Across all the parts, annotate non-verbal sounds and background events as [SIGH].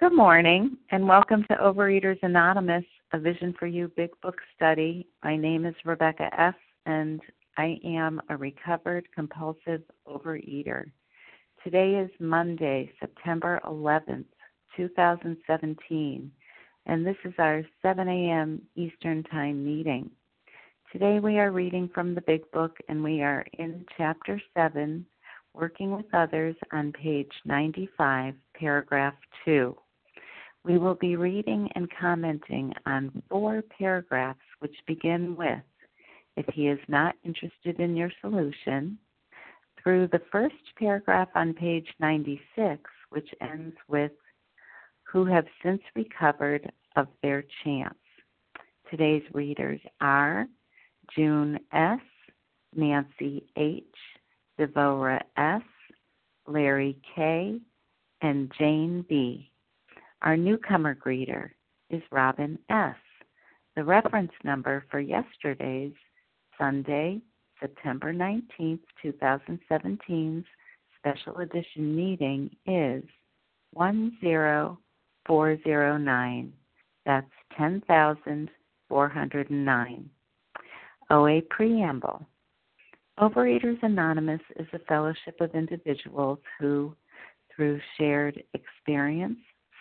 Good morning, and welcome to Overeaters Anonymous, a Vision for You Big Book study. My name is Rebecca F., and I am a recovered compulsive overeater. Today is Monday, September 11th, 2017, and this is our 7 a.m. Eastern Time meeting. Today we are reading from the Big Book, and we are in Chapter 7, Working with Others, on page 95, paragraph 2. We will be reading and commenting on four paragraphs which begin with If he is not interested in your solution, through the first paragraph on page 96, which ends with Who have since recovered of their chance. Today's readers are June S., Nancy H., Devora S., Larry K., and Jane B. Our newcomer greeter is Robin S. The reference number for yesterday's Sunday, September 19th, 2017's special edition meeting is 10409. That's 10,409. OA Preamble Overeaters Anonymous is a fellowship of individuals who, through shared experience,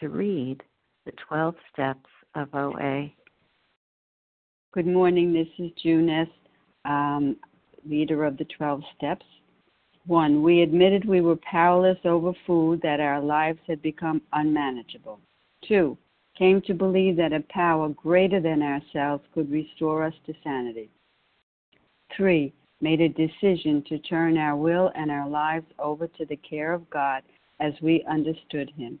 to read the 12 steps of OA. Good morning. This is June S., um, leader of the 12 steps. One, we admitted we were powerless over food, that our lives had become unmanageable. Two, came to believe that a power greater than ourselves could restore us to sanity. Three, made a decision to turn our will and our lives over to the care of God as we understood Him.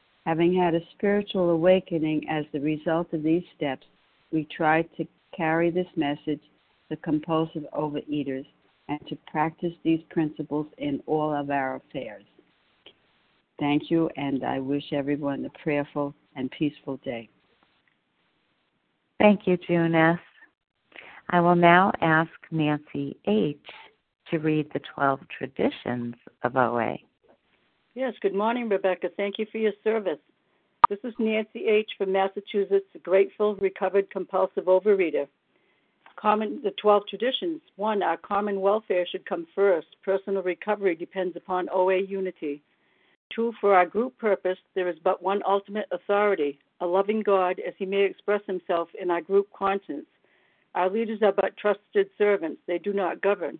Having had a spiritual awakening as the result of these steps, we try to carry this message to compulsive overeaters and to practice these principles in all of our affairs. Thank you, and I wish everyone a prayerful and peaceful day. Thank you, June S. I will now ask Nancy H. to read the 12 traditions of OA. Yes, good morning, Rebecca. Thank you for your service. This is Nancy H. from Massachusetts, grateful, recovered, compulsive overeater. Common, the 12 traditions. One, our common welfare should come first. Personal recovery depends upon OA unity. Two, for our group purpose, there is but one ultimate authority, a loving God as he may express himself in our group conscience. Our leaders are but trusted servants, they do not govern.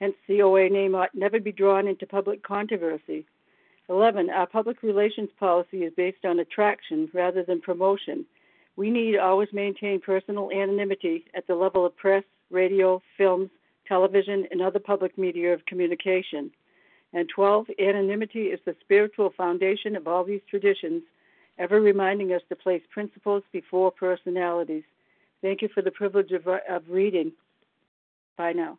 Hence, the OA name ought never be drawn into public controversy. 11. Our public relations policy is based on attraction rather than promotion. We need always maintain personal anonymity at the level of press, radio, films, television, and other public media of communication. And 12, anonymity is the spiritual foundation of all these traditions, ever reminding us to place principles before personalities. Thank you for the privilege of, uh, of reading. Bye now.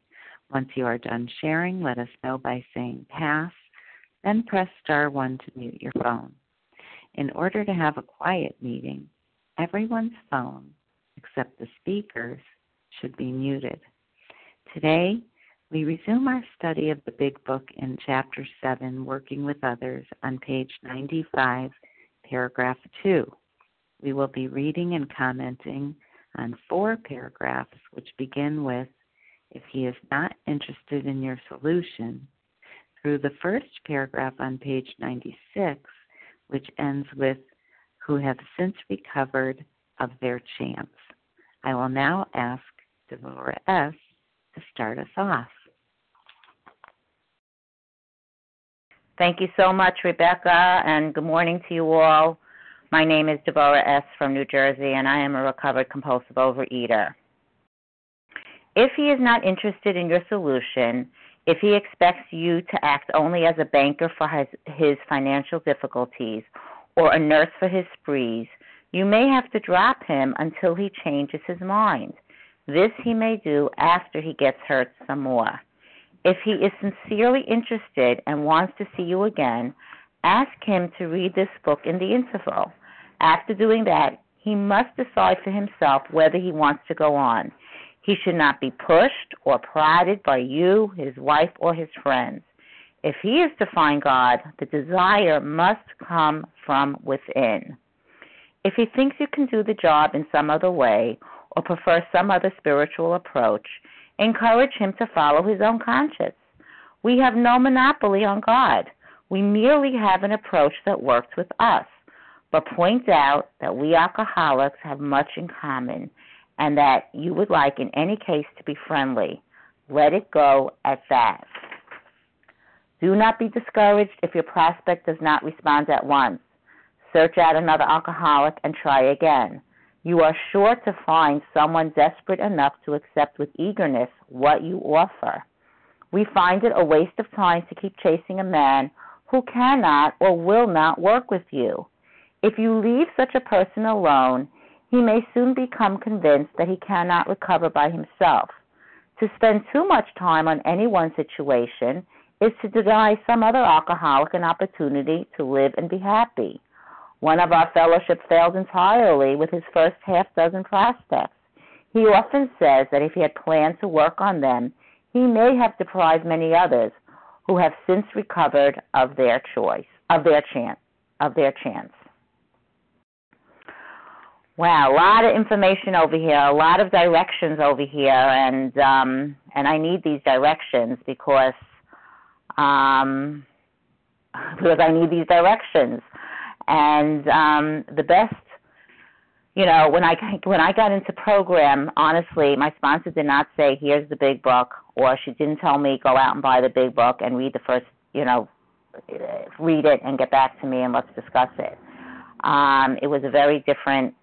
Once you are done sharing, let us know by saying pass, then press star 1 to mute your phone. In order to have a quiet meeting, everyone's phone, except the speakers, should be muted. Today, we resume our study of the Big Book in Chapter 7, Working with Others, on page 95, paragraph 2. We will be reading and commenting on four paragraphs which begin with, If he is not interested in your solution, through the first paragraph on page 96, which ends with, Who have since recovered of their chance. I will now ask Devorah S. to start us off. Thank you so much, Rebecca, and good morning to you all. My name is Deborah S. from New Jersey, and I am a recovered compulsive overeater. If he is not interested in your solution, if he expects you to act only as a banker for his, his financial difficulties or a nurse for his sprees, you may have to drop him until he changes his mind. This he may do after he gets hurt some more. If he is sincerely interested and wants to see you again, ask him to read this book in the interval. After doing that, he must decide for himself whether he wants to go on. He should not be pushed or prodded by you, his wife, or his friends. If he is to find God, the desire must come from within. If he thinks you can do the job in some other way or prefer some other spiritual approach, encourage him to follow his own conscience. We have no monopoly on God. We merely have an approach that works with us, but point out that we alcoholics have much in common and that you would like, in any case, to be friendly. Let it go at that. Do not be discouraged if your prospect does not respond at once. Search out another alcoholic and try again. you are sure to find someone desperate enough to accept with eagerness what you offer. We find it a waste of time to keep chasing a man who cannot or will not work with you. If you leave such a person alone, he may soon become convinced that he cannot recover by himself. To spend too much time on any one situation is to deny some other alcoholic an opportunity to live and be happy. One of our fellowship failed entirely with his first half dozen prospects. He often says that if he had planned to work on them, he may have deprived many others who have since recovered of their choice, of their chance, of their chance. Wow, a lot of information over here, a lot of directions over here, and um, and I need these directions because um, [LAUGHS] because I need these directions. And um, the best, you know, when I when I got into program, honestly, my sponsor did not say, "Here's the big book," or she didn't tell me, "Go out and buy the big book and read the first, you know, read it and get back to me and let's discuss it." Um, it was a very different,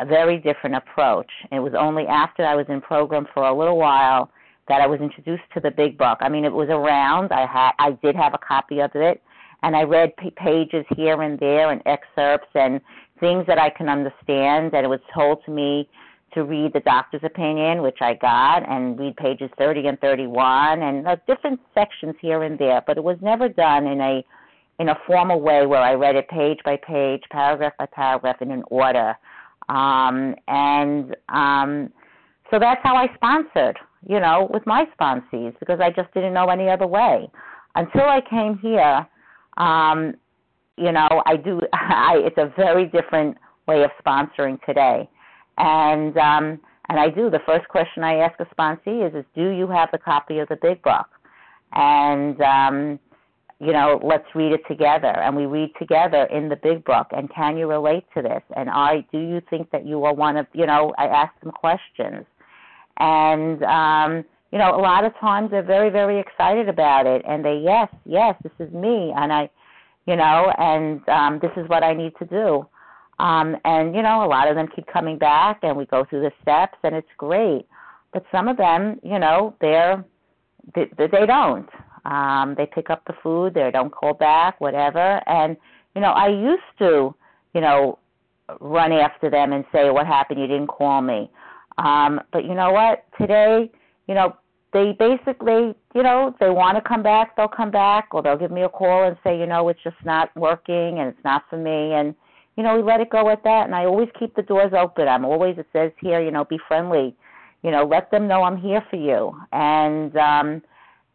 a very different approach. It was only after I was in program for a little while that I was introduced to the big book. I mean, it was around. I had, I did have a copy of it, and I read p- pages here and there and excerpts and things that I can understand. And it was told to me to read the doctor's opinion, which I got, and read pages 30 and 31, and uh, different sections here and there. But it was never done in a in a formal way where I read it page by page, paragraph by paragraph, in an order. Um, and um, so that's how I sponsored, you know, with my sponsees because I just didn't know any other way. Until I came here, um, you know, I do. [LAUGHS] I, it's a very different way of sponsoring today, and um, and I do. The first question I ask a sponsee is, is do you have the copy of the Big Book? And um, you know, let's read it together. And we read together in the Big Book. And can you relate to this? And I, do you think that you are one of, you know, I ask them questions, and um, you know, a lot of times they're very, very excited about it, and they, yes, yes, this is me, and I, you know, and um, this is what I need to do. Um, and you know, a lot of them keep coming back, and we go through the steps, and it's great. But some of them, you know, they're they, they don't. Um, they pick up the food, they don't call back, whatever. And you know, I used to, you know, run after them and say, "What happened? You didn't call me." Um, but you know what? Today, you know, they basically, you know, they want to come back, they'll come back, or they'll give me a call and say, you know, it's just not working and it's not for me. And, you know, we let it go at that. And I always keep the doors open. I'm always, it says here, you know, be friendly. You know, let them know I'm here for you. And, um,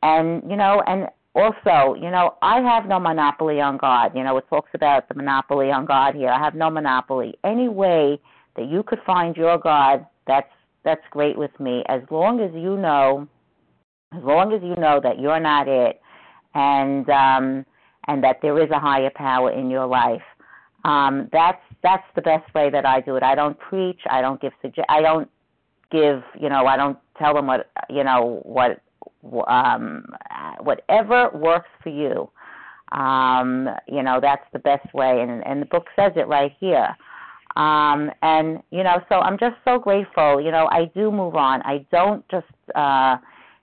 and, you know, and also, you know, I have no monopoly on God. You know, it talks about the monopoly on God here. I have no monopoly. Any way that you could find your God, that's that's great with me. As long as you know, as long as you know that you're not it, and um, and that there is a higher power in your life. Um, that's that's the best way that I do it. I don't preach. I don't give suggest. I don't give. You know. I don't tell them what. You know what. Um, whatever works for you. Um, you know that's the best way, and and the book says it right here. Um, and you know, so I'm just so grateful. You know, I do move on. I don't just uh,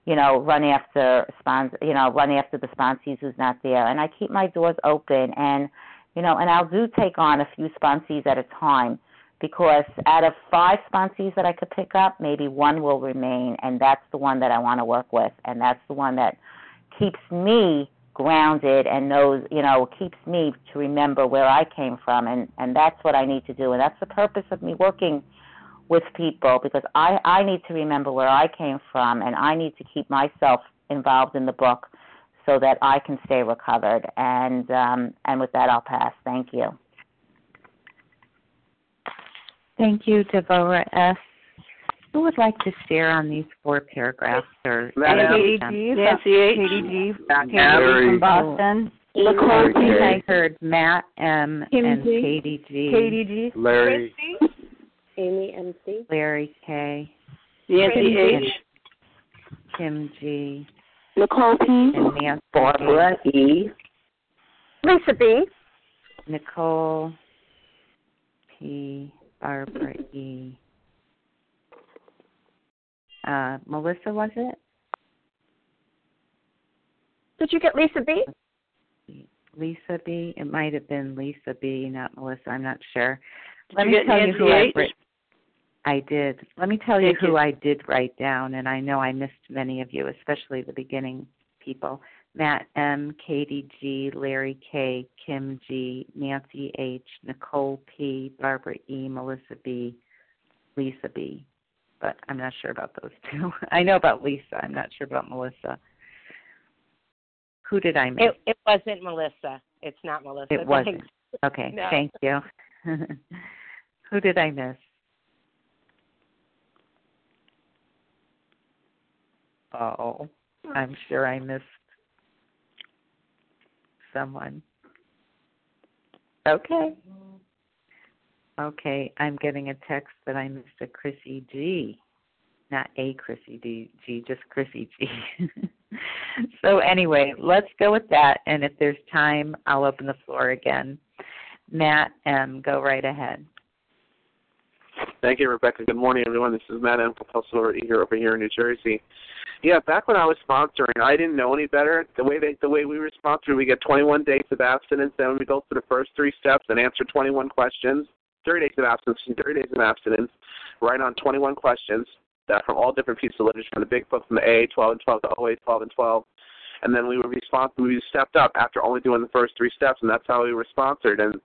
you know run after sponsor. You know, run after the sponsees who's not there. And I keep my doors open. And you know, and I'll do take on a few sponsees at a time because out of five sponsees that I could pick up, maybe one will remain, and that's the one that I want to work with, and that's the one that keeps me grounded and knows, you know, keeps me to remember where I came from, and and that's what I need to do, and that's the purpose of me working with people because I I need to remember where I came from, and I need to keep myself involved in the book so that I can stay recovered. And um, and with that, I'll pass. Thank you. Thank you, Deborah S. Who would like to share on these four paragraphs? Or Katie G. Nancy H. Katie G. Katie from Boston. Nicole I heard Matt M. Kim and G. Katie G. Katie G. Larry. Amy MC. Larry K. Nancy H. Kim G. Nicole P. And Nancy Barbara E. Lisa B. Nicole P. Barbara E. Uh, Melissa, was it? Did you get Lisa B? Lisa B. It might have been Lisa B, not Melissa. I'm not sure. Did Let you me get tell Nancy you who I H? writ- I did. Let me tell you Thank who you. I did write down, and I know I missed many of you, especially the beginning people. Matt M, Katie G, Larry K, Kim G, Nancy H, Nicole P, Barbara E, Melissa B, Lisa B. But I'm not sure about those [LAUGHS] two. I know about Lisa. I'm not sure about Melissa. Who did I miss? It it wasn't Melissa. It's not Melissa. It wasn't. Okay, No. thank you. [LAUGHS] Who did I miss? Oh, I'm sure I missed someone. Okay. Okay, I'm getting a text that I missed a Chrissy G. Not a Chrissy D, G, just Chrissy G. [LAUGHS] so anyway, let's go with that. And if there's time, I'll open the floor again. Matt M, go right ahead. Thank you, Rebecca. Good morning, everyone. This is Matt M. Compulsive here over here in New Jersey. Yeah, back when I was sponsoring, I didn't know any better. The way they, the way we were sponsored, we get 21 days of abstinence. Then we go through the first three steps and answer 21 questions. 30 days of abstinence, 30 days of abstinence. Write on 21 questions that from all different pieces of literature, from the Big Book, from the A 12 and 12 to OA 12 and 12. And then we were responsible. We stepped up after only doing the first three steps, and that's how we were sponsored. And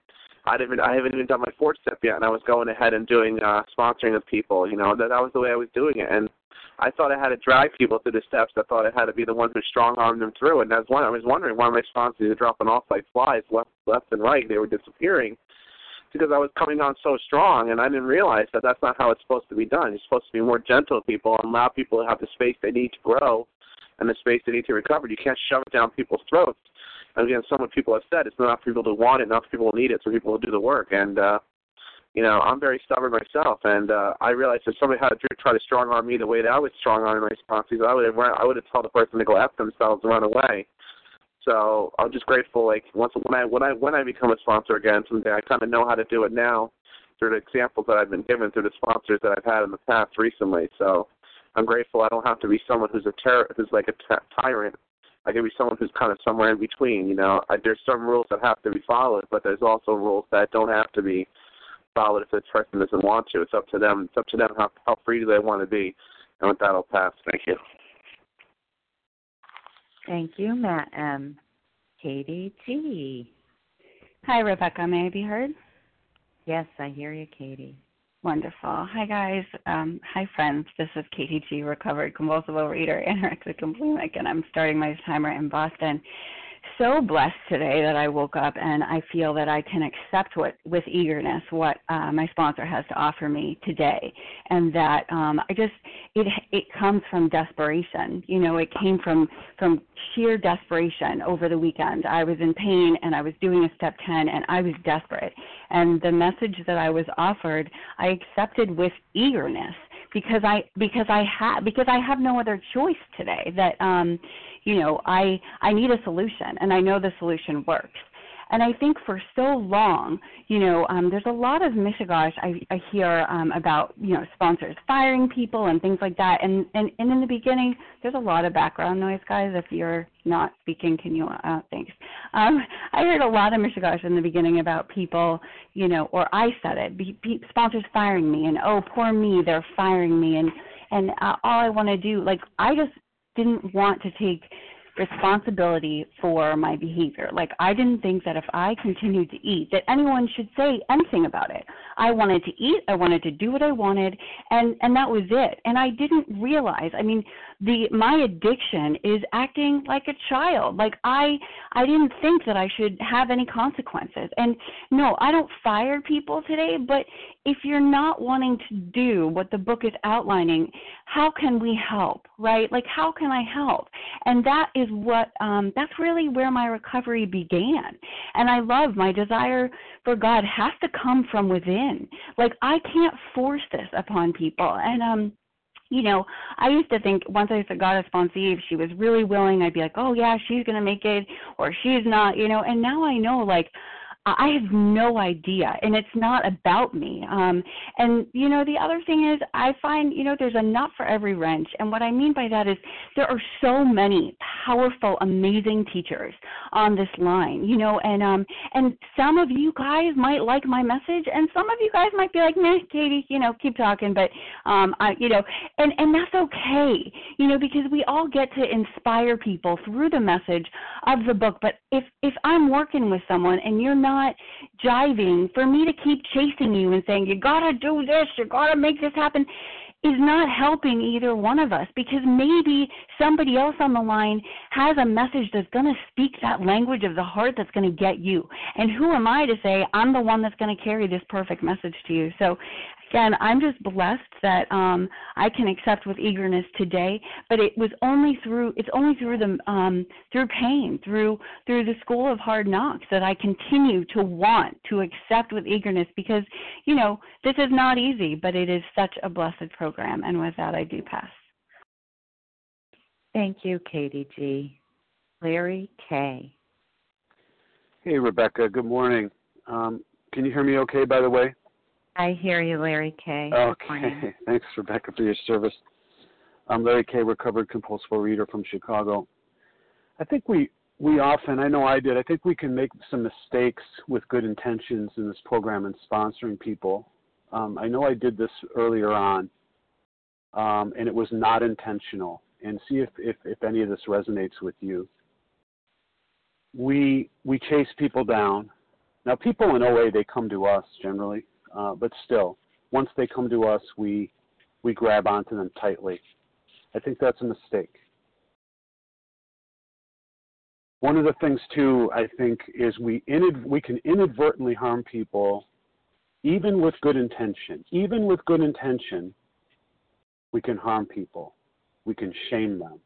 I didn't. I haven't even done my fourth step yet, and I was going ahead and doing uh, sponsoring of people. You know that that was the way I was doing it, and I thought I had to drag people through the steps. I thought I had to be the one who strong armed them through. And as one, I was wondering why my sponsors were dropping off like flies left, left and right. They were disappearing because I was coming on so strong, and I didn't realize that that's not how it's supposed to be done. You're supposed to be more gentle with people and allow people to have the space they need to grow and the space they need to recover. You can't shove it down people's throats. And again, some of people have said it's not for people to want it, for people to need it, for people to do the work. And uh, you know, I'm very stubborn myself, and uh, I realized if somebody had to try to strong arm me the way that I was strong arm my sponsors, I would have run, I would have told the person to go f themselves and run away. So I'm just grateful. Like once when I when I when I become a sponsor again someday, I kind of know how to do it now through the examples that I've been given through the sponsors that I've had in the past recently. So I'm grateful. I don't have to be someone who's a terror, who's like a t- tyrant. I can be someone who's kind of somewhere in between. You know, I, there's some rules that have to be followed, but there's also rules that don't have to be followed if the person doesn't want to. It's up to them. It's up to them how how free do they want to be. And with that, I'll pass. Thank you. Thank you, Matt M. Katie G. Hi, Rebecca. May I be heard? Yes, I hear you, Katie. Wonderful. Hi, guys. Um, hi, friends. This is Katie G, recovered compulsive overeater, [LAUGHS] anorexic and bulimic, and I'm starting my timer in Boston. So blessed today that I woke up and I feel that I can accept what, with eagerness, what uh, my sponsor has to offer me today, and that um, I just it it comes from desperation. You know, it came from from sheer desperation over the weekend. I was in pain and I was doing a step 10 and I was desperate. And the message that I was offered, I accepted with eagerness because I because I have because I have no other choice today that um you know, I I need a solution and I know the solution works. And I think for so long, you know, um, there's a lot of mishigosh I, I hear um, about, you know, sponsors firing people and things like that. And, and and in the beginning, there's a lot of background noise, guys. If you're not speaking, can you? Uh, thanks. Um, I heard a lot of mishigosh in the beginning about people, you know, or I said it, be, be, sponsors firing me, and oh, poor me, they're firing me, and and uh, all I want to do, like, I just didn't want to take responsibility for my behavior. Like I didn't think that if I continued to eat that anyone should say anything about it. I wanted to eat, I wanted to do what I wanted and and that was it. And I didn't realize, I mean, the my addiction is acting like a child. Like I I didn't think that I should have any consequences. And no, I don't fire people today, but if you're not wanting to do what the book is outlining, how can we help, right? Like how can I help? And that is what um that's really where my recovery began. And I love my desire for God has to come from within. Like I can't force this upon people. And um you know, I used to think once I a sponsee, if she was really willing, I'd be like, oh yeah, she's gonna make it, or she's not, you know. And now I know, like, I have no idea, and it's not about me. Um, and you know, the other thing is, I find you know there's a nut for every wrench, and what I mean by that is there are so many powerful, amazing teachers on this line. You know, and um, and some of you guys might like my message, and some of you guys might be like, "Meh, Katie, you know, keep talking," but um, I, you know, and and that's okay. You know, because we all get to inspire people through the message of the book. But if if I'm working with someone and you're not not jiving, for me to keep chasing you and saying, you got to do this, you got to make this happen, is not helping either one of us because maybe somebody else on the line has a message that's going to speak that language of the heart that's going to get you. And who am I to say I'm the one that's going to carry this perfect message to you? So again, I'm just blessed that um, I can accept with eagerness today. But it was only through it's only through the um, through pain, through through the school of hard knocks that I continue to want to accept with eagerness because you know this is not easy, but it is such a blessed program. And with that, I do pass. Thank you, Katie G. Larry K. Hey, Rebecca. Good morning. Um, can you hear me okay, by the way? I hear you, Larry K. Okay. [LAUGHS] Thanks, Rebecca, for your service. I'm Larry K., recovered compulsive reader from Chicago. I think we we often, I know I did, I think we can make some mistakes with good intentions in this program and sponsoring people. Um, I know I did this earlier on, um, and it was not intentional. And see if, if, if any of this resonates with you. We we chase people down. Now, people in OA they come to us generally uh, but still, once they come to us, we we grab onto them tightly. I think that's a mistake. One of the things too, I think, is we inad- we can inadvertently harm people, even with good intention. Even with good intention, we can harm people. We can shame them.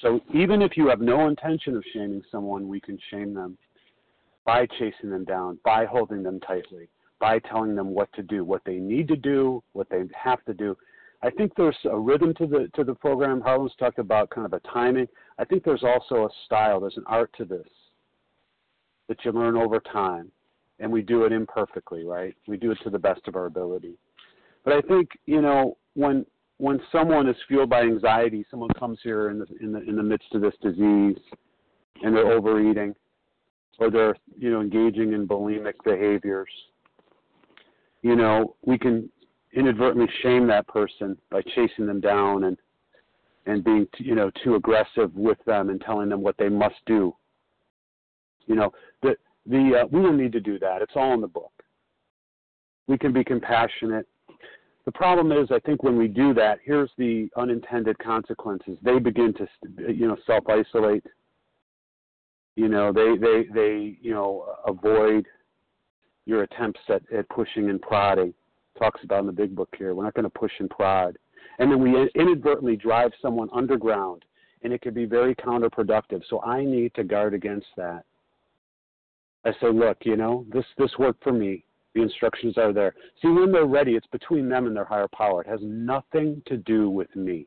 So even if you have no intention of shaming someone, we can shame them by chasing them down, by holding them tightly, by telling them what to do, what they need to do, what they have to do. I think there's a rhythm to the to the program. Harlan's talked about kind of a timing. I think there's also a style. There's an art to this that you learn over time, and we do it imperfectly, right? We do it to the best of our ability. But I think you know when when someone is fueled by anxiety, someone comes here in the in the in the midst of this disease, and they're overeating, or they're you know engaging in bulimic behaviors you know, we can inadvertently shame that person by chasing them down and and being you know too aggressive with them and telling them what they must do. You know, the the uh, we don't need to do that. It's all in the book. We can be compassionate. The problem is, I think when we do that, here's the unintended consequences. They begin to, you know, self isolate. You know, they they they you know avoid your attempts at, at pushing and prodding. Talks about in the big book here. We're not going to push and prod. And then we inadvertently drive someone underground, and it can be very counterproductive. So I need to guard against that. I say, look, you know, this this worked for me. The instructions are there. See, when they're ready, it's between them and their higher power. It has nothing to do with me.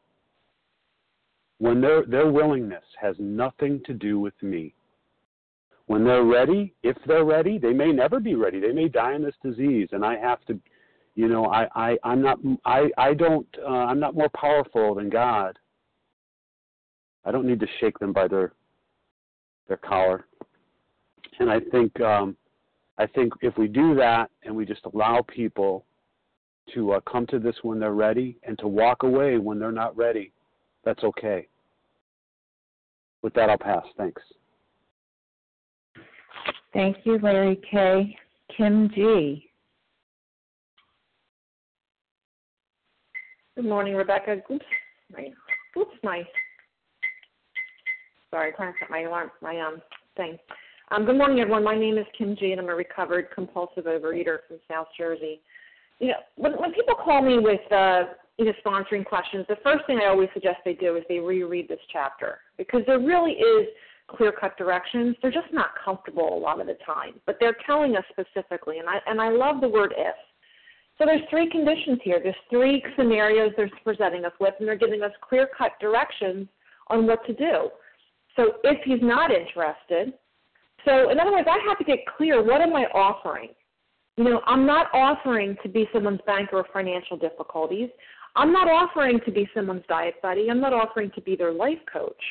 When their their willingness has nothing to do with me. When they're ready, if they're ready, they may never be ready. They may die in this disease, and I have to, you know, I, I I'm not I I don't uh, I'm not more powerful than God. I don't need to shake them by their their collar. And I think um, I think if we do that and we just allow people to uh, come to this when they're ready and to walk away when they're not ready, that's okay. With that, I'll pass. Thanks. Thank you, Larry K. Kim G. Good morning, Rebecca. Oops, my, oops, my. Sorry, trying to set my alarm, my um thing. Um, good morning, everyone. My name is Kim G, and I'm a recovered compulsive overeater from South Jersey. You know, when when people call me with uh, you know sponsoring questions, the first thing I always suggest they do is they reread this chapter because there really is clear cut directions, they're just not comfortable a lot of the time. But they're telling us specifically, and I and I love the word if. So there's three conditions here. There's three scenarios they're presenting us with, and they're giving us clear cut directions on what to do. So if he's not interested, So, in other words, I have to get clear what am I offering? You know, I'm not offering to be someone's banker or financial difficulties. I'm not offering to be someone's diet buddy. I'm not offering to be their life coach.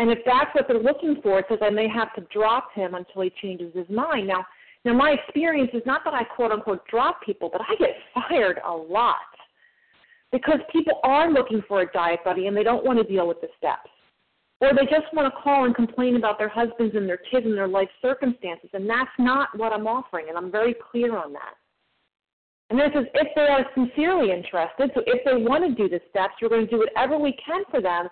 And if that's what they're looking for, it says I may have to drop him until he changes his mind. Now, now my experience is not that I quote unquote drop people, but I get fired a lot because people are looking for a diet buddy and they don't want to deal with the steps. Or they just want to call and complain about their husbands and their kids and their life circumstances. And that's not what I'm offering, and I'm very clear on that. And then it says if they are sincerely interested, so if they want to do the steps, we're going to do whatever we can for them,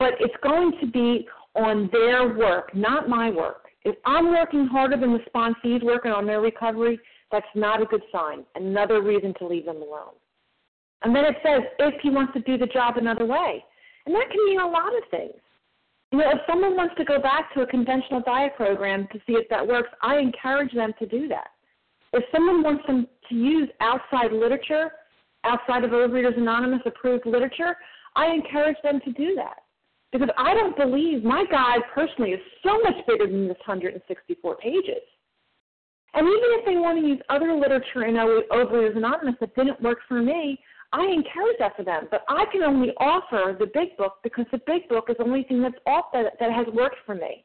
but it's going to be on their work, not my work. If I'm working harder than the sponsees working on their recovery, that's not a good sign. Another reason to leave them alone. And then it says if he wants to do the job another way. And that can mean a lot of things. You know, if someone wants to go back to a conventional diet program to see if that works, I encourage them to do that. If someone wants them to use outside literature, outside of Overeaters Anonymous approved literature, I encourage them to do that. Because I don't believe my guide personally is so much bigger than this 164 pages. And even if they want to use other literature in Overeaters Anonymous that didn't work for me, I encourage that for them, but I can only offer the big book because the big book is the only thing that's off that, that has worked for me.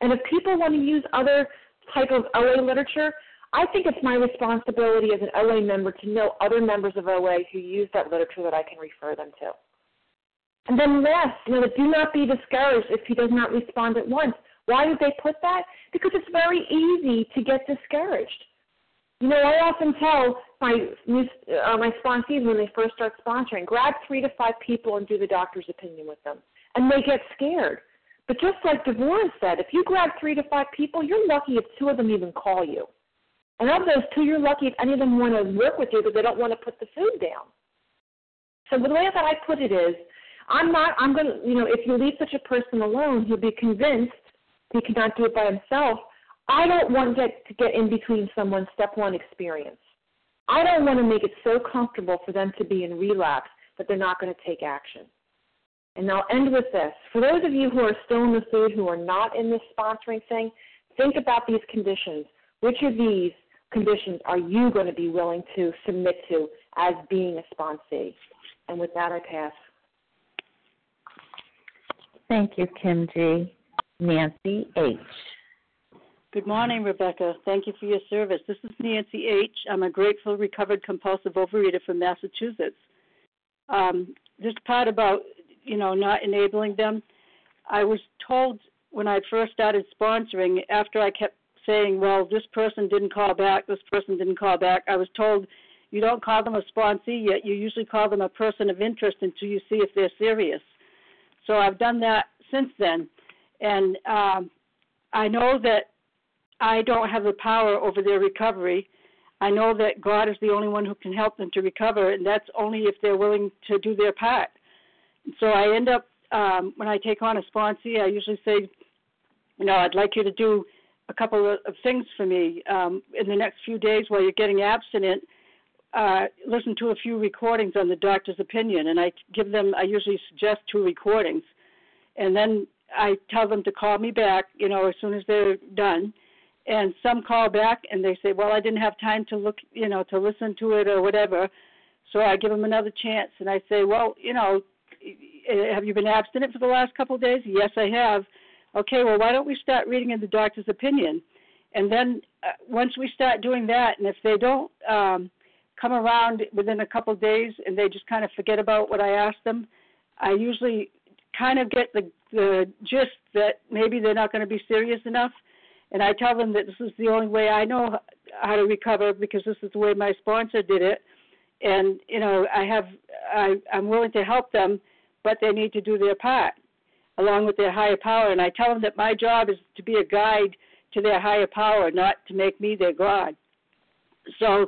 And if people want to use other type of OA literature, I think it's my responsibility as an OA member to know other members of OA who use that literature that I can refer them to. And then last, you know, do not be discouraged if he does not respond at once. Why did they put that? Because it's very easy to get discouraged. You know, I often tell my uh, my sponsees when they first start sponsoring, grab three to five people and do the doctor's opinion with them, and they get scared. But just like Devorah said, if you grab three to five people, you're lucky if two of them even call you. And of those two, you're lucky if any of them want to work with you because they don't want to put the food down. So the way that I put it is, I'm not. I'm going to. You know, if you leave such a person alone, he'll be convinced he cannot do it by himself I don't want to get, to get in between someone's step one experience. I don't want to make it so comfortable for them to be in relapse that they're not going to take action. And I'll end with this. For those of you who are still in the food, who are not in this sponsoring thing, think about these conditions. Which of these conditions are you going to be willing to submit to as being a sponsee? And with that, I pass. Thank you, Kim G. Nancy H. Good morning, Rebecca. Thank you for your service. This is Nancy H. I'm a grateful, recovered compulsive overeater from Massachusetts. Um, this part about, you know, not enabling them, I was told when I first started sponsoring, after I kept saying, well, this person didn't call back, this person didn't call back, I was told you don't call them a sponsee yet, you usually call them a person of interest until you see if they're serious. So I've done that since then. And um, I know that I don't have the power over their recovery. I know that God is the only one who can help them to recover, and that's only if they're willing to do their part. So I end up, um, when I take on a sponsee, I usually say, you know, I'd like you to do a couple of, things for me um, in the next few days while you're getting abstinent. Uh, listen to a few recordings on the doctor's opinion, and I give them. I usually suggest two recordings, and then I tell them to call me back. You know, as soon as they're done, and some call back and they say, "Well, I didn't have time to look, you know, to listen to it or whatever." So I give them another chance and I say, "Well, you know, have you been abstinent for the last couple of days?" "Yes, I have." "Okay, well, why don't we start reading in the doctor's opinion?" And then uh, once we start doing that, and if they don't um, come around within a couple of days and they just kind of forget about what I asked them, I usually kind of get the the gist that maybe they're not going to be serious enough and I tell them that this is the only way I know how to recover because this is the way my sponsor did it. And you know, I have I, I'm willing to help them, but they need to do their part along with their higher power. And I tell them that my job is to be a guide to their higher power, not to make me their god. So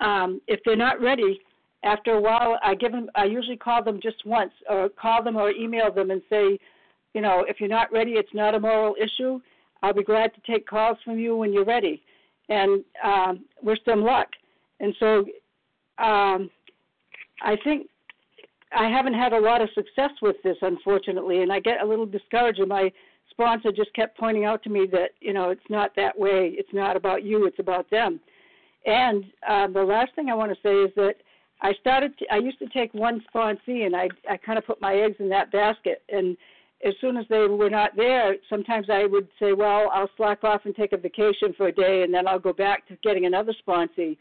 um, if they're not ready, after a while, I give them. I usually call them just once, or call them or email them and say, you know, if you're not ready, it's not a moral issue I'll be glad to take calls from you when you're ready. And um, wish them luck. And so um, I think I haven't had a lot of success with this, unfortunately, and I get a little discouraged And my sponsor just kept pointing out to me that you know it's not that way. It's not about you. It's about them. And um, the last thing I want to say is that I started. To, I used to take one sponsee, and I I kind of put my eggs in that basket. And as soon as they were not there, sometimes I would say, well, I'll slack off and take a vacation for a day, and then I'll go back to getting another sponsee.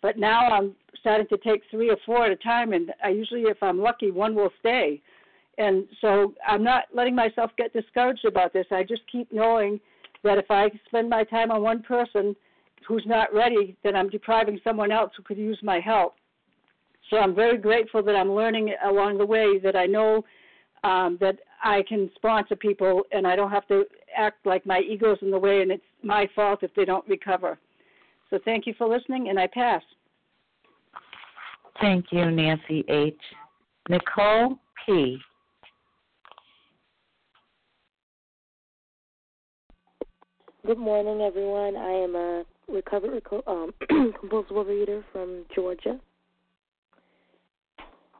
But now I'm starting to take three or four at a time, and I usually, if I'm lucky, one will stay. And so I'm not letting myself get discouraged about this. I just keep knowing that if I spend my time on one person who's not ready, then I'm depriving someone else who could use my help. So I'm very grateful that I'm learning along the way that I know um, that I can sponsor people and I don't have to act like my ego's in the way and it's my fault if they don't recover. So thank you for listening and I pass. Thank you, Nancy H. Nicole P. Good morning, everyone. I am a recovered um, [CLEARS THROAT] compulsive overeater from Georgia.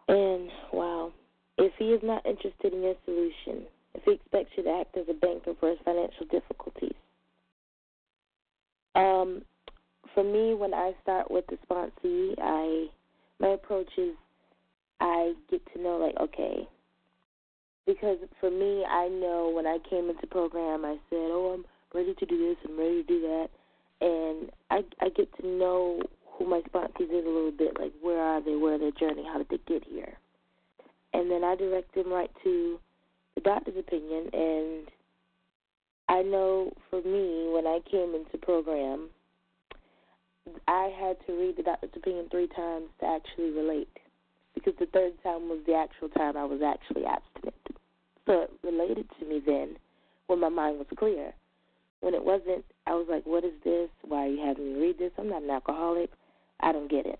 And wow, if he is not interested in your solution, if he expects you to act as a banker for his financial difficulties, um, for me, when I start with the sponsee, I my approach is I get to know like okay, because for me, I know when I came into program, I said, oh, I'm ready to do this, I'm ready to do that, and I I get to know who my sponsees is a little bit, like where are they, where are their journey, how did they get here, and then I direct them right to the doctor's opinion. And I know for me, when I came into program, I had to read the doctor's opinion three times to actually relate, because the third time was the actual time I was actually abstinent. So it related to me then when my mind was clear. When it wasn't, I was like, what is this? Why are you having me read this? I'm not an alcoholic. I don't get it.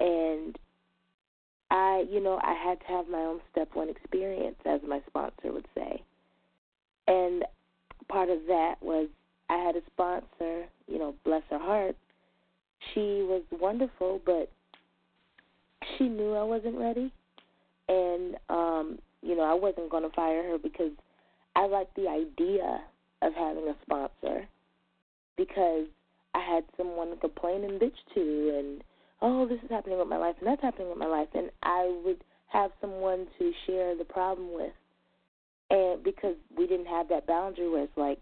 And I, you know, I had to have my own step one experience, as my sponsor would say. And part of that was I had a sponsor, you know, bless her heart. She was wonderful, but she knew I wasn't ready. And, um, you know, I wasn't going to fire her because I liked the idea of having a sponsor because I had someone complain and bitch to, and oh, this is happening with my life, and that's happening with my life, and I would have someone to share the problem with, and because we didn't have that boundary where it's like,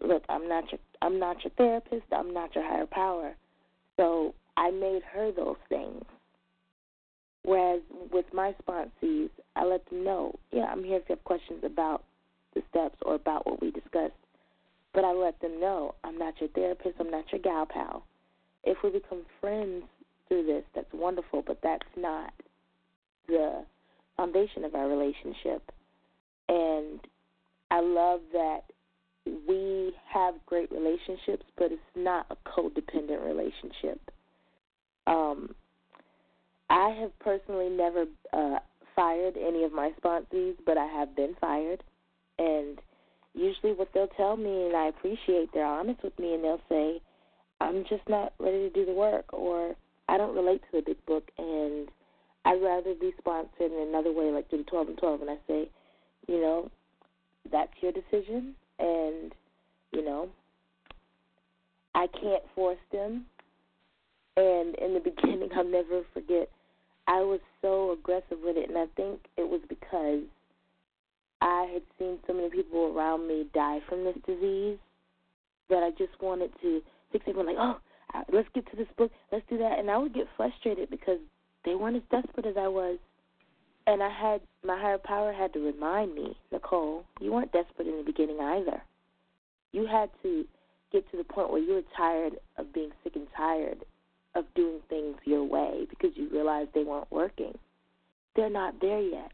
look, I'm not your, I'm not your therapist, I'm not your higher power, so I made her those things. Whereas with my sponsees, I let them know, yeah, I'm here if you have questions about the steps or about what we discussed. But I let them know I'm not your therapist, I'm not your gal pal. If we become friends through this, that's wonderful, but that's not the foundation of our relationship. And I love that we have great relationships, but it's not a codependent relationship. Um, I have personally never uh, fired any of my sponsees, but I have been fired. And usually what they'll tell me, and I appreciate they're honest with me, and they'll say, I'm just not ready to do the work, or I don't relate to the big book, and I'd rather be sponsored in another way, like through the 12 and 12. And I say, you know, that's your decision, and, you know, I can't force them. And in the [LAUGHS] beginning, I'll never forget, I was so aggressive with it, and I think it was because I had seen so many people around me die from this disease that I just wanted to fix everyone like, oh, let's get to this book, let's do that, and I would get frustrated because they weren't as desperate as I was, and I had my higher power had to remind me, Nicole, you weren't desperate in the beginning either. You had to get to the point where you were tired of being sick and tired of doing things your way because you realized they weren't working. They're not there yet.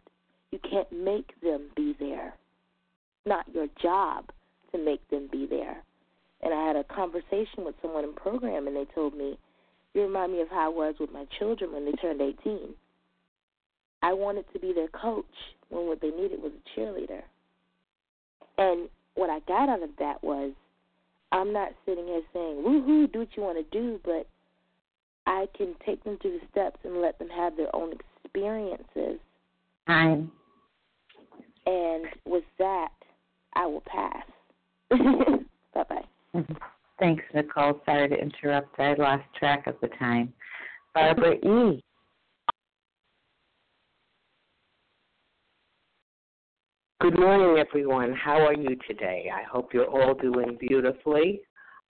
You can't make them be there. It's not your job to make them be there. And I had a conversation with someone in program, and they told me, You remind me of how I was with my children when they turned 18. I wanted to be their coach when what they needed was a cheerleader. And what I got out of that was, I'm not sitting here saying, woohoo, do what you want to do, but I can take them through the steps and let them have their own experiences. Time. And with that, I will pass. [LAUGHS] bye bye. Thanks, Nicole. Sorry to interrupt. I lost track of the time. Barbara E. Good morning, everyone. How are you today? I hope you're all doing beautifully.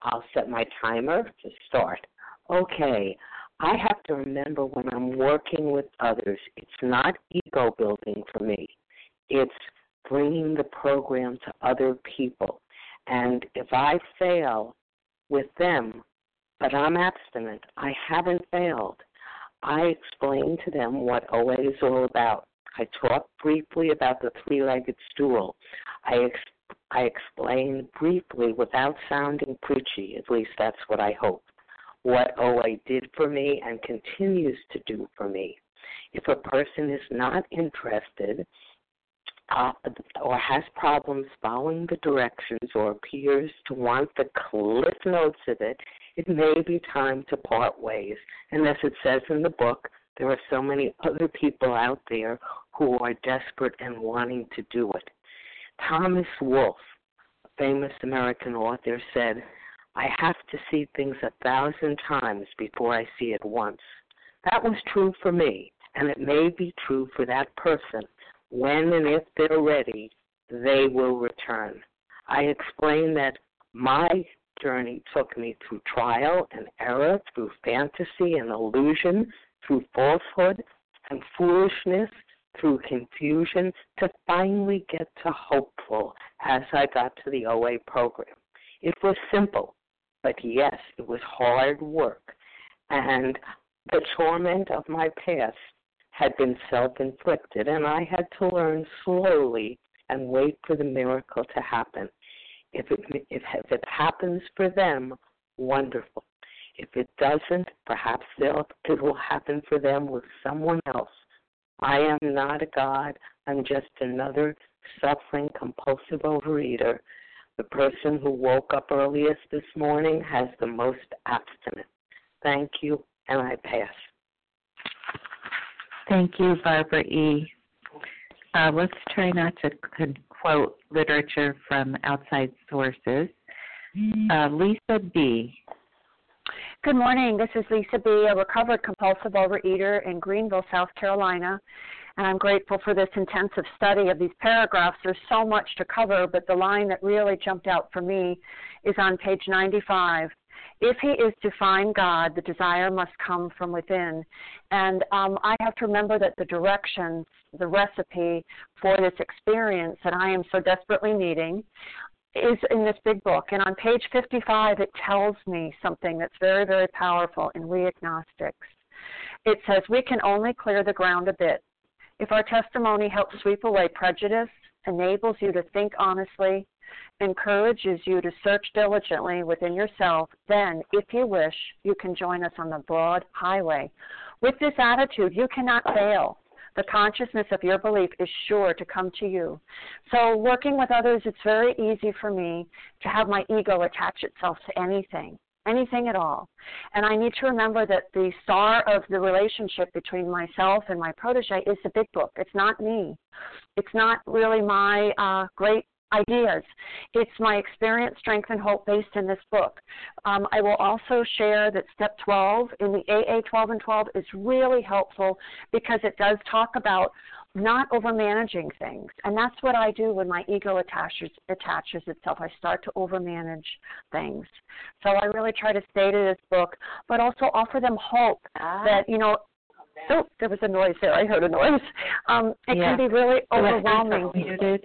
I'll set my timer to start. Okay, I have to remember when I'm working with others, it's not ego building for me. It's bringing the program to other people. And if I fail with them, but I'm abstinent, I haven't failed. I explain to them what OA is all about. I talk briefly about the three-legged stool. I ex- I explain briefly without sounding preachy, at least that's what I hope, what OA did for me and continues to do for me. If a person is not interested uh, or has problems following the directions or appears to want the cliff notes of it, it may be time to part ways. And as it says in the book, there are so many other people out there who are desperate and wanting to do it. Thomas Wolfe, a famous American author, said, I have to see things a thousand times before I see it once. That was true for me, and it may be true for that person. When and if they're ready, they will return. I explained that my journey took me through trial and error, through fantasy and illusion, through falsehood and foolishness, through confusion, to finally get to hopeful as I got to the OA program. It was simple, but yes, it was hard work. And the torment of my past had been self inflicted, and I had to learn slowly and wait for the miracle to happen. If it, if, if it happens for them, wonderful. If it doesn't, perhaps it will happen for them with someone else. I am not a God. I'm just another suffering compulsive overeater. The person who woke up earliest this morning has the most abstinent. Thank you, and I pass. Thank you, Barbara E. Uh, let's try not to quote literature from outside sources. Uh, Lisa B. Good morning. This is Lisa B., a recovered compulsive overeater in Greenville, South Carolina. And I'm grateful for this intensive study of these paragraphs. There's so much to cover, but the line that really jumped out for me is on page 95. If he is to find God, the desire must come from within. And um, I have to remember that the directions, the recipe for this experience that I am so desperately needing, is in this big book. And on page 55, it tells me something that's very, very powerful in We Agnostics. It says, We can only clear the ground a bit. If our testimony helps sweep away prejudice, enables you to think honestly, encourages you to search diligently within yourself, then, if you wish, you can join us on the broad highway. With this attitude, you cannot fail the consciousness of your belief is sure to come to you. So, working with others, it's very easy for me to have my ego attach itself to anything, anything at all. And I need to remember that the star of the relationship between myself and my protege is the big book. It's not me. It's not really my uh, great ideas. It's my experience, strength, and hope based in this book. Um, I will also share that step 12 in the AA 12 and 12 is really helpful because it does talk about not over managing things. And that's what I do when my ego attaches, attaches itself. I start to over manage things. So I really try to stay to this book, but also offer them hope ah. that, you know, Oh, there was a noise there. I heard a noise. Um, it yeah. can be really overwhelming. Muted.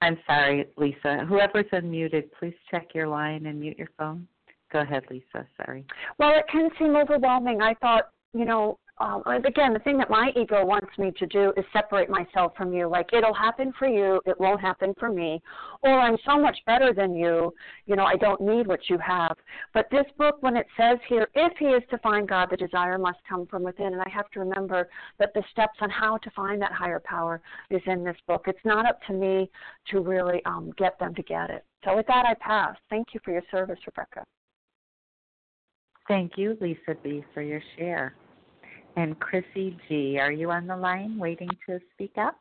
I'm sorry, Lisa. Whoever's unmuted, please check your line and mute your phone. Go ahead, Lisa. Sorry. Well, it can seem overwhelming. I thought, you know, um, again, the thing that my ego wants me to do is separate myself from you. Like, it'll happen for you, it won't happen for me. Or I'm so much better than you, you know, I don't need what you have. But this book, when it says here, if he is to find God, the desire must come from within. And I have to remember that the steps on how to find that higher power is in this book. It's not up to me to really um, get them to get it. So, with that, I pass. Thank you for your service, Rebecca. Thank you, Lisa B., for your share. And Chrissy G, are you on the line waiting to speak up?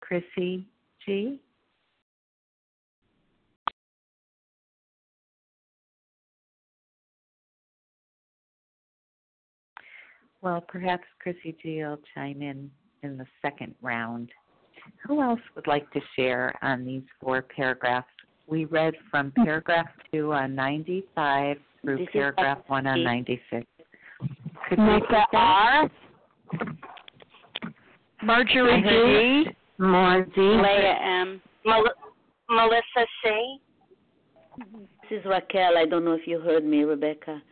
Chrissy G? Well, perhaps Chrissy G will chime in in the second round. Who else would like to share on these four paragraphs? We read from paragraph 2 on 95 through This paragraph 1 on Becky. 96. Could we Nessa that? R. Marjorie G. Margie. Leah M. Mel- Melissa C. This is Raquel. I don't know if you heard me, Rebecca.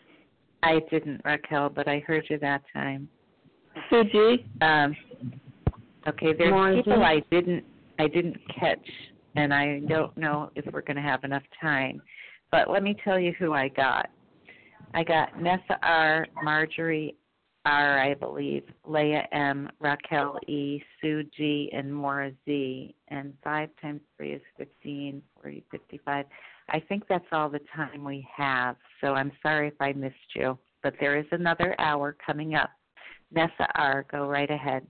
I didn't, Raquel, but I heard you that time. Sue G. Um, okay, there's Margie. people I didn't I didn't catch, and I don't know if we're going to have enough time. But let me tell you who I got. I got Nessa R, Marjorie R, I believe, Leah M, Raquel E, Sue G, and Maura Z. And five times three is fifteen. fifteen, forty, fifty-five. I think that's all the time we have. So I'm sorry if I missed you, but there is another hour coming up. Nessa R, go right ahead.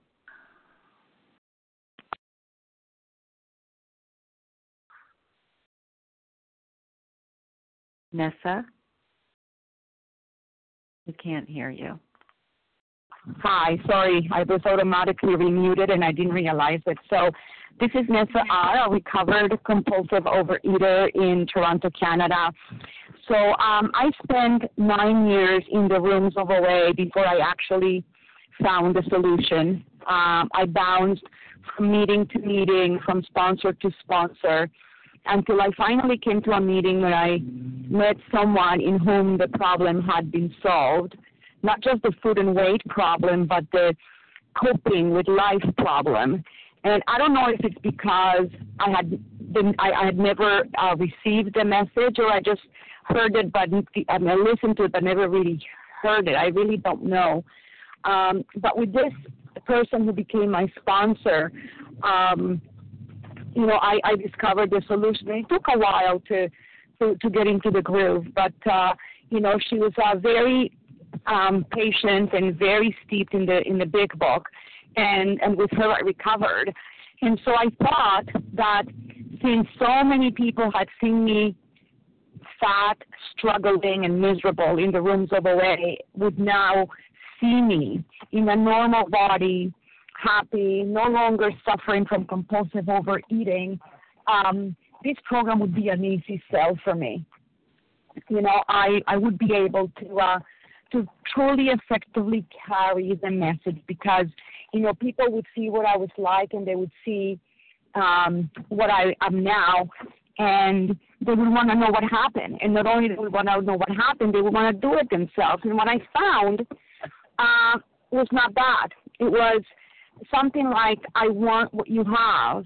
Nessa? We can't hear you. Hi, sorry, I was automatically remuted and I didn't realize it. So, this is Nessa R, a recovered compulsive overeater in Toronto, Canada. So, um, I spent nine years in the rooms of OA before I actually found a solution. Um, I bounced from meeting to meeting, from sponsor to sponsor, until I finally came to a meeting where I met someone in whom the problem had been solved not just the food and weight problem, but the coping with life problem. And I don't know if it's because I had been, I, I had never uh, received the message, or I just heard it, but I, mean, I listened to it, but never really heard it. I really don't know. Um, but with this person who became my sponsor, um, you know, I, I discovered the solution. And it took a while to to, to get into the groove, but uh, you know, she was uh, very um, patient and very steeped in the in the big book, and and with her I recovered. And so I thought that since so many people had seen me fat, struggling, and miserable in the rooms of OA, would now see me in a normal body, happy, no longer suffering from compulsive overeating. Um, this program would be an easy sell for me. You know, I I would be able to. Uh, to truly effectively carry the message because you know people would see what I was like and they would see um, what I am now and they would want to know what happened and not only they would want to know what happened they would want to do it themselves and what I found uh, was not bad. it was something like I want what you have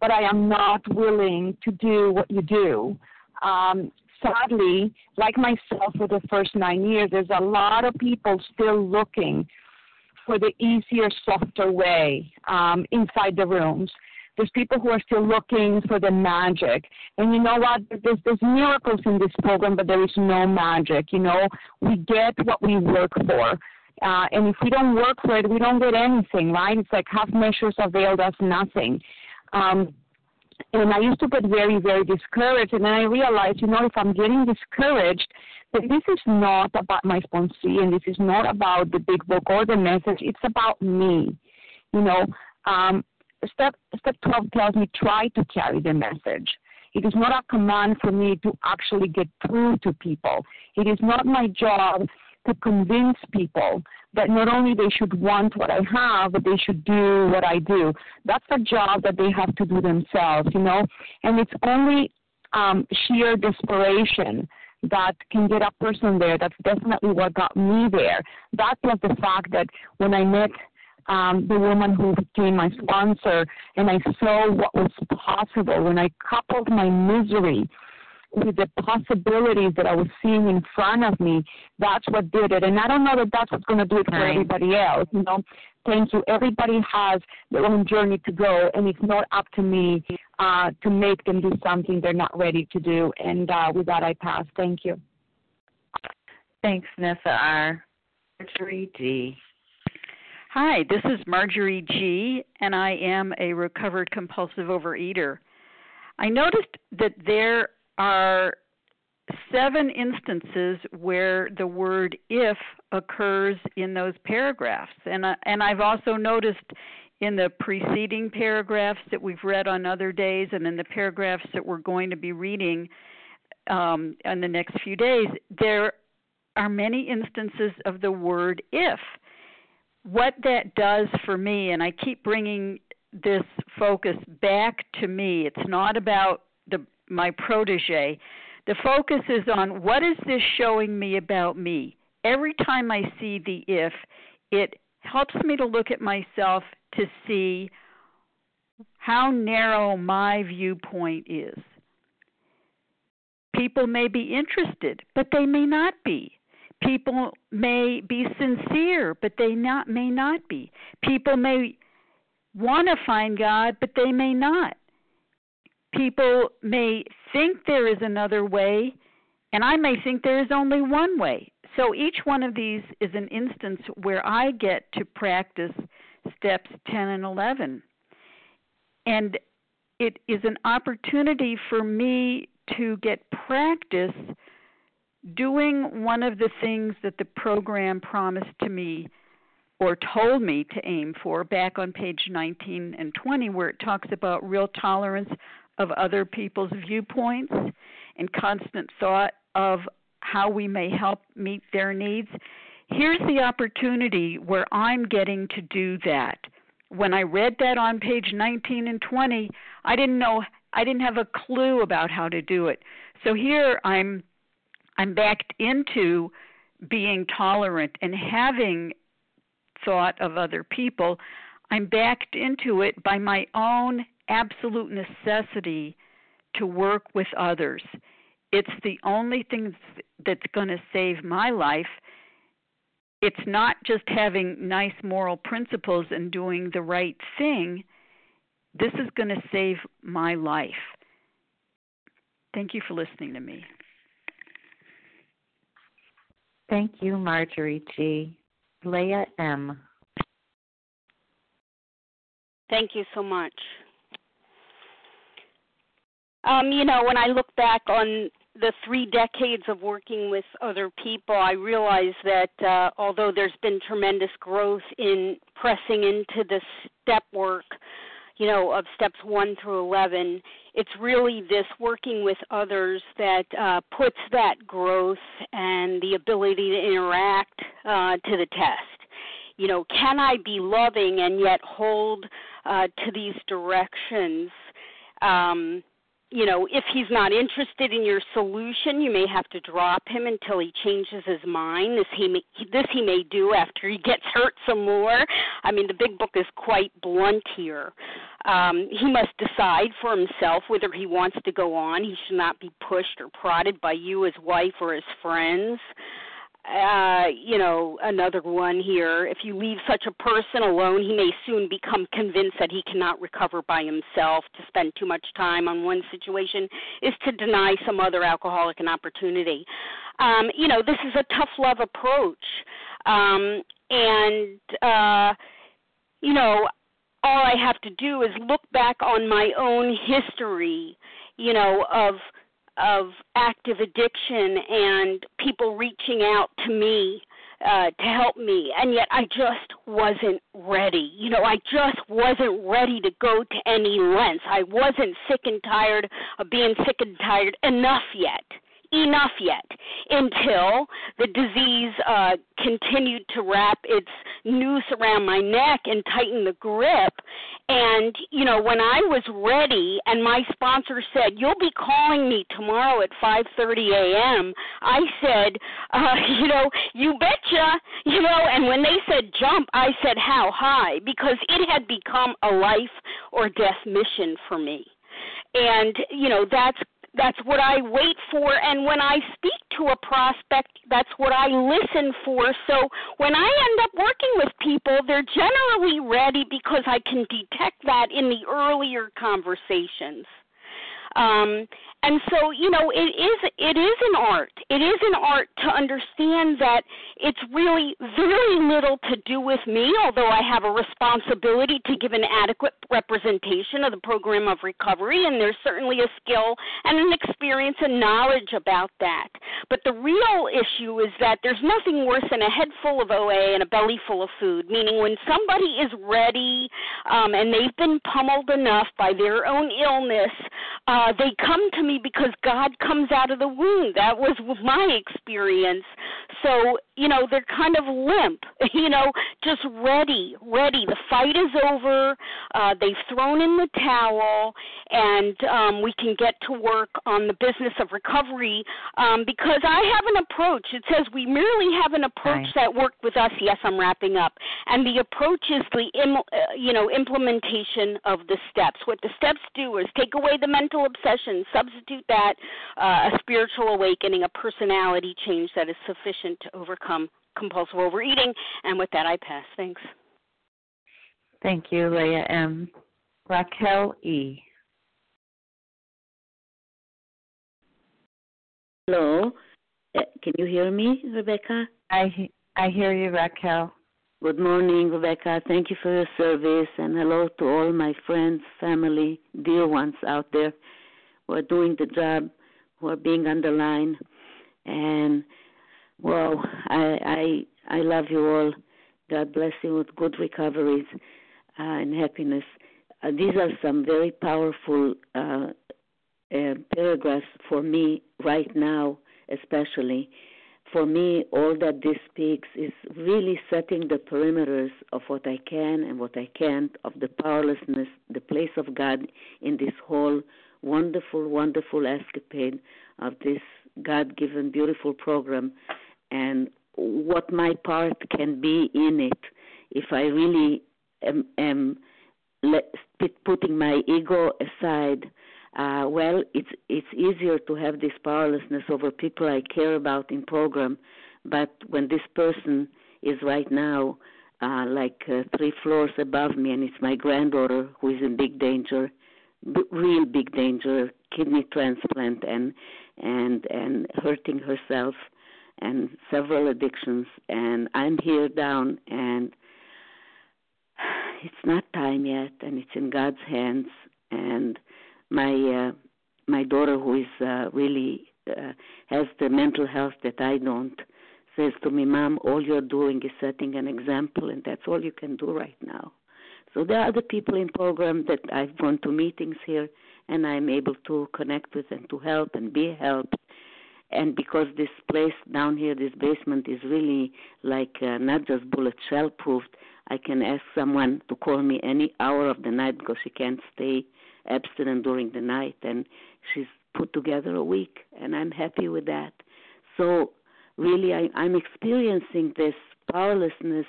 but I am not willing to do what you do um, sadly, like myself for the first nine years, there's a lot of people still looking for the easier, softer way um, inside the rooms. There's people who are still looking for the magic. And you know what? There's, there's miracles in this program, but there is no magic. You know, we get what we work for. Uh, and if we don't work for it, we don't get anything, right? It's like half measures availed us nothing. Um, and I used to get very, very discouraged. And then I realized, you know, if I'm getting discouraged, then this is not about my sponsee and this is not about the big book or the message. It's about me. You know, um, step step 12 tells me try to carry the message. It is not a command for me to actually get through to people. It is not my job to convince people that not only they should want what I have, but they should do what I do. That's a job that they have to do themselves, you know. And it's only um, sheer desperation that can get a person there. That's definitely what got me there. That was the fact that when I met um, the woman who became my sponsor and I saw what was possible, when I coupled my misery with the possibilities that I was seeing in front of me, that's what did it. And I don't know that that's what's going to do it for Right. everybody else. You know, thank you. Everybody has their own journey to go, and it's not up to me uh, to make them do something they're not ready to do. And uh, with that, I pass. Thank you. Thanks, Nessa R. Marjorie G. Hi, this is Marjorie G, and I am a recovered compulsive overeater. I noticed that there are seven instances where the word if occurs in those paragraphs. And, uh, and I've also noticed in the preceding paragraphs that we've read on other days and in the paragraphs that we're going to be reading um, in the next few days, there are many instances of the word if. What that does for me, and I keep bringing this focus back to me, it's not about my protege. The focus is on what is this showing me about me? Every time I see the if, it helps me to look at myself to see how narrow my viewpoint is. People may be interested, but they may not be. People may be sincere, but they not may not be. People may want to find God, but they may not. People may think there is another way, and I may think there is only one way. So each one of these is an instance where I get to practice steps 10 and 11. And it is an opportunity for me to get practice doing one of the things that the program promised to me or told me to aim for back on page 19 and 20, where it talks about real tolerance of other people's viewpoints and constant thought of how we may help meet their needs. Here's the opportunity where I'm getting to do that. When I read that on page 19 and 20, I didn't know I didn't have a clue about how to do it. So here I'm I'm backed into being tolerant and having thought of other people. I'm backed into it by my own absolute necessity to work with others. It's the only thing that's going to save my life. It's not just having nice moral principles and doing the right thing. This is going to save my life. Thank you for listening to me. Thank you, Marjorie G. Leah M. Thank you so much. Um, you know, when I look back on the three decades of working with other people, I realize that uh, although there's been tremendous growth in pressing into the step work, you know, of steps 1 through 11, it's really this working with others that uh, puts that growth and the ability to interact uh, to the test. You know, can I be loving and yet hold uh, to these directions? Um, you know, if he's not interested in your solution, you may have to drop him until he changes his mind. This he may, this he may do after he [LAUGHS] gets hurt some more. I mean, the big book is quite blunt here. Um, he must decide for himself whether he wants to go on. He should not be pushed or prodded by you, his wife, or his friends uh, you know, another one here. If you leave such a person alone, he may soon become convinced that he cannot recover by himself. To spend too much time on one situation is to deny some other alcoholic an opportunity. Um, you know, this is a tough love approach. Um, and, uh, you know, all I have to do is look back on my own history, you know, of of active addiction and people reaching out to me uh, to help me, and yet I just wasn't ready. You know, I just wasn't ready to go to any lengths. I wasn't sick and tired of being sick and tired enough yet enough yet until the disease uh, continued to wrap its noose around my neck and tighten the grip. And, you know, when I was ready and my sponsor said, you'll be calling me tomorrow at 5.30 a.m., I said, uh, [LAUGHS] you know, you betcha, you know, and when they said jump, I said how high because it had become a life or death mission for me and you know that's that's what I wait for. And when I speak to a prospect, that's what I listen for. So when I end up working with people, they're generally ready because I can detect that in the earlier conversations. Um, and so, you know, it is it is an art. It is an art to understand that it's really very little to do with me, although I have a responsibility to give an adequate representation of the program of recovery, and there's certainly a skill and an experience and knowledge about that. But the real issue is that there's nothing worse than a head full of OA and a belly full of food, meaning when somebody is ready um, and they've been pummeled enough by their own illness, uh, they come to me because God comes out of the womb. That was my experience. So, you know, they're kind of limp, [LAUGHS] you know, just ready, ready. The fight is over. Uh, they've thrown in the towel, and um, we can get to work on the business of recovery um, because I have an approach. It says we merely have an approach Right. that worked with us. Yes, I'm wrapping up. And the approach is the, Im- uh, you know, implementation of the steps. What the steps do is take away the mental obsession, substitute that uh, a spiritual awakening, a personality change that is sufficient to overcome compulsive overeating. And with that, I pass. Thanks. Thank you, Leah M. Raquel E. Hello. Uh, can you hear me, Rebecca? I he- I hear you, Raquel. Good morning, Rebecca. Thank you for your service, and hello to all my friends, family, dear ones out there who are doing the job, who are being on the line. And wow, I I I love you all. God bless you with good recoveries uh, and happiness. Uh, these are some very powerful uh, uh, paragraphs for me right now, especially. For me, all that this speaks is really setting the perimeters of what I can and what I can't, of the powerlessness, the place of God in this whole wonderful, wonderful escapade of this God given, beautiful program, and what my part can be in it if I really am, am let, putting my ego aside. Uh, well, it's it's easier to have this powerlessness over people I care about in program, but when this person is right now uh, like uh, three floors above me, and it's my granddaughter who is in big danger, b- real big danger, kidney transplant, and and and hurting herself, and several addictions, and I'm here down, and it's not time yet, and it's in God's hands, and my uh, my daughter who is uh, really uh, has the mental health that I don't says to me, "Mom, all you're doing is setting an example, and that's all you can do right now." So there are other people in program that I've gone to meetings here, and I'm able to connect with and to help and be helped. And because this place down here, this basement is really like uh, not just bullet shell proofed, I can ask someone to call me any hour of the night because she can't stay abstinent during the night and she's put together a week and I'm happy with that. So really I, I'm experiencing this powerlessness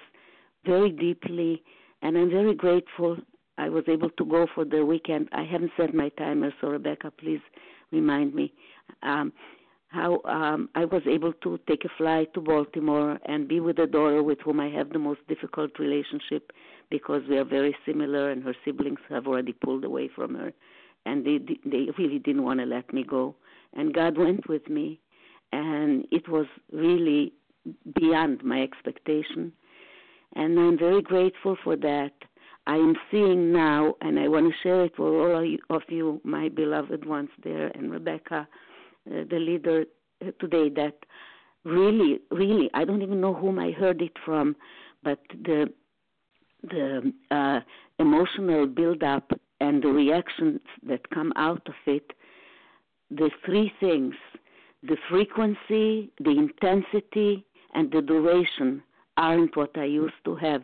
very deeply and I'm very grateful I was able to go for the weekend. I haven't set my timer, so Rebecca, please remind me. Um, how um, I was able to take a flight to Baltimore and be with a daughter with whom I have the most difficult relationship because we are very similar and her siblings have already pulled away from her and they they really didn't want to let me go and God went with me and it was really beyond my expectation and I'm very grateful for that. I am seeing now, and I want to share it with all of you, my beloved ones there, and Rebecca, uh, the leader uh, today, that really, really, I don't even know whom I heard it from, but the the uh, emotional build-up and the reactions that come out of it, the three things, the frequency, the intensity, and the duration aren't what I used to have.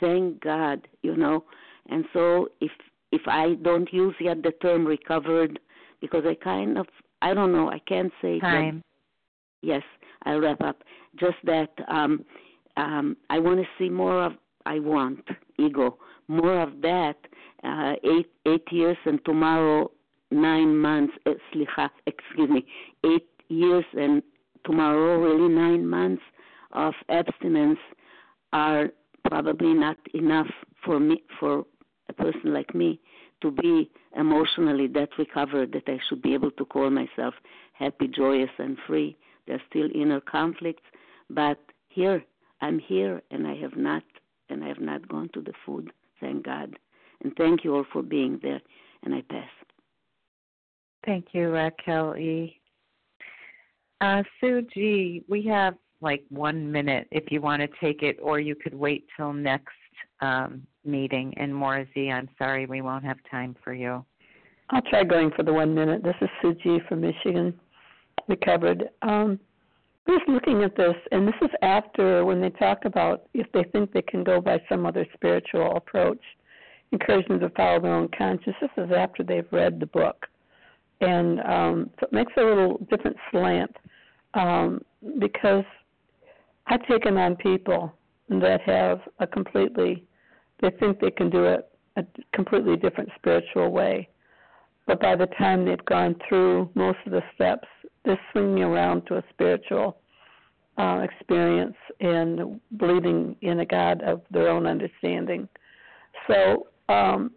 Thank God, you know. And so if if I don't use yet the term recovered, because I kind of I don't know, I can't say Time. That, yes, I'll wrap up. Just that um um I want to see more of I want ego, more of that. Uh, eight eight years and tomorrow nine months. Uh, slicha, excuse me, eight years and tomorrow really nine months of abstinence are probably not enough for me for a person like me to be emotionally that recovered that I should be able to call myself happy, joyous, and free. There's still inner conflicts, but here I'm here, and I have not and I have not gone to the food. Thank God, and thank you all for being there. And I pass. Thank you, Raquel E. Uh, Sue G, we have like one minute if you want to take it, or you could wait till next um, meeting. And Maura I'm sorry, we won't have time for you. I'll try going for the one minute. This is Sue G from Michigan, recovered. Um, just looking at this, and this is after when they talk about if they think they can go by some other spiritual approach, encourage them to follow their own conscience. This is after they've read the book, and um, so it makes a little different slant um, because I've taken on people that have a completely, they think they can do it a completely different spiritual way. But by the time they've gone through most of the steps, they're swinging around to a spiritual uh, experience and believing in a God of their own understanding. So um,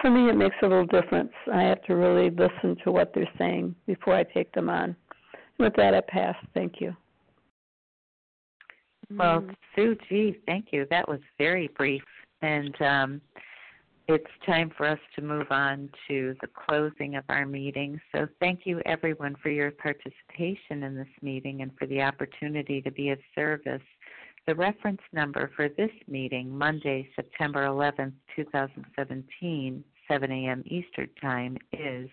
for me, it makes a little difference. I have to really listen to what they're saying before I take them on. With that, I pass. Thank you. Well, Sue G, thank you. That was very brief. And um, it's time for us to move on to the closing of our meeting. So, thank you everyone for your participation in this meeting and for the opportunity to be of service. The reference number for this meeting, Monday, September 11th, 2017, 7 a.m. Eastern Time, is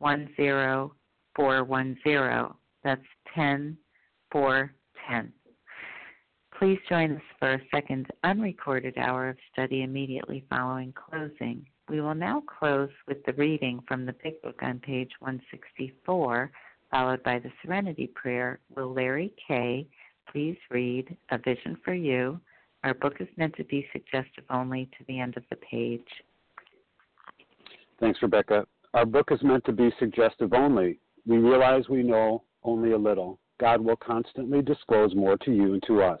10410. That's 10 410. Please join us for a second unrecorded hour of study immediately following closing. We will now close with the reading from the Big Book on page 164, followed by the Serenity Prayer. Will Larry K. please read A Vision for You? Our book is meant to be suggestive only to the end of the page. Thanks, Rebecca. Our book is meant to be suggestive only. We realize we know only a little. God will constantly disclose more to you and to us.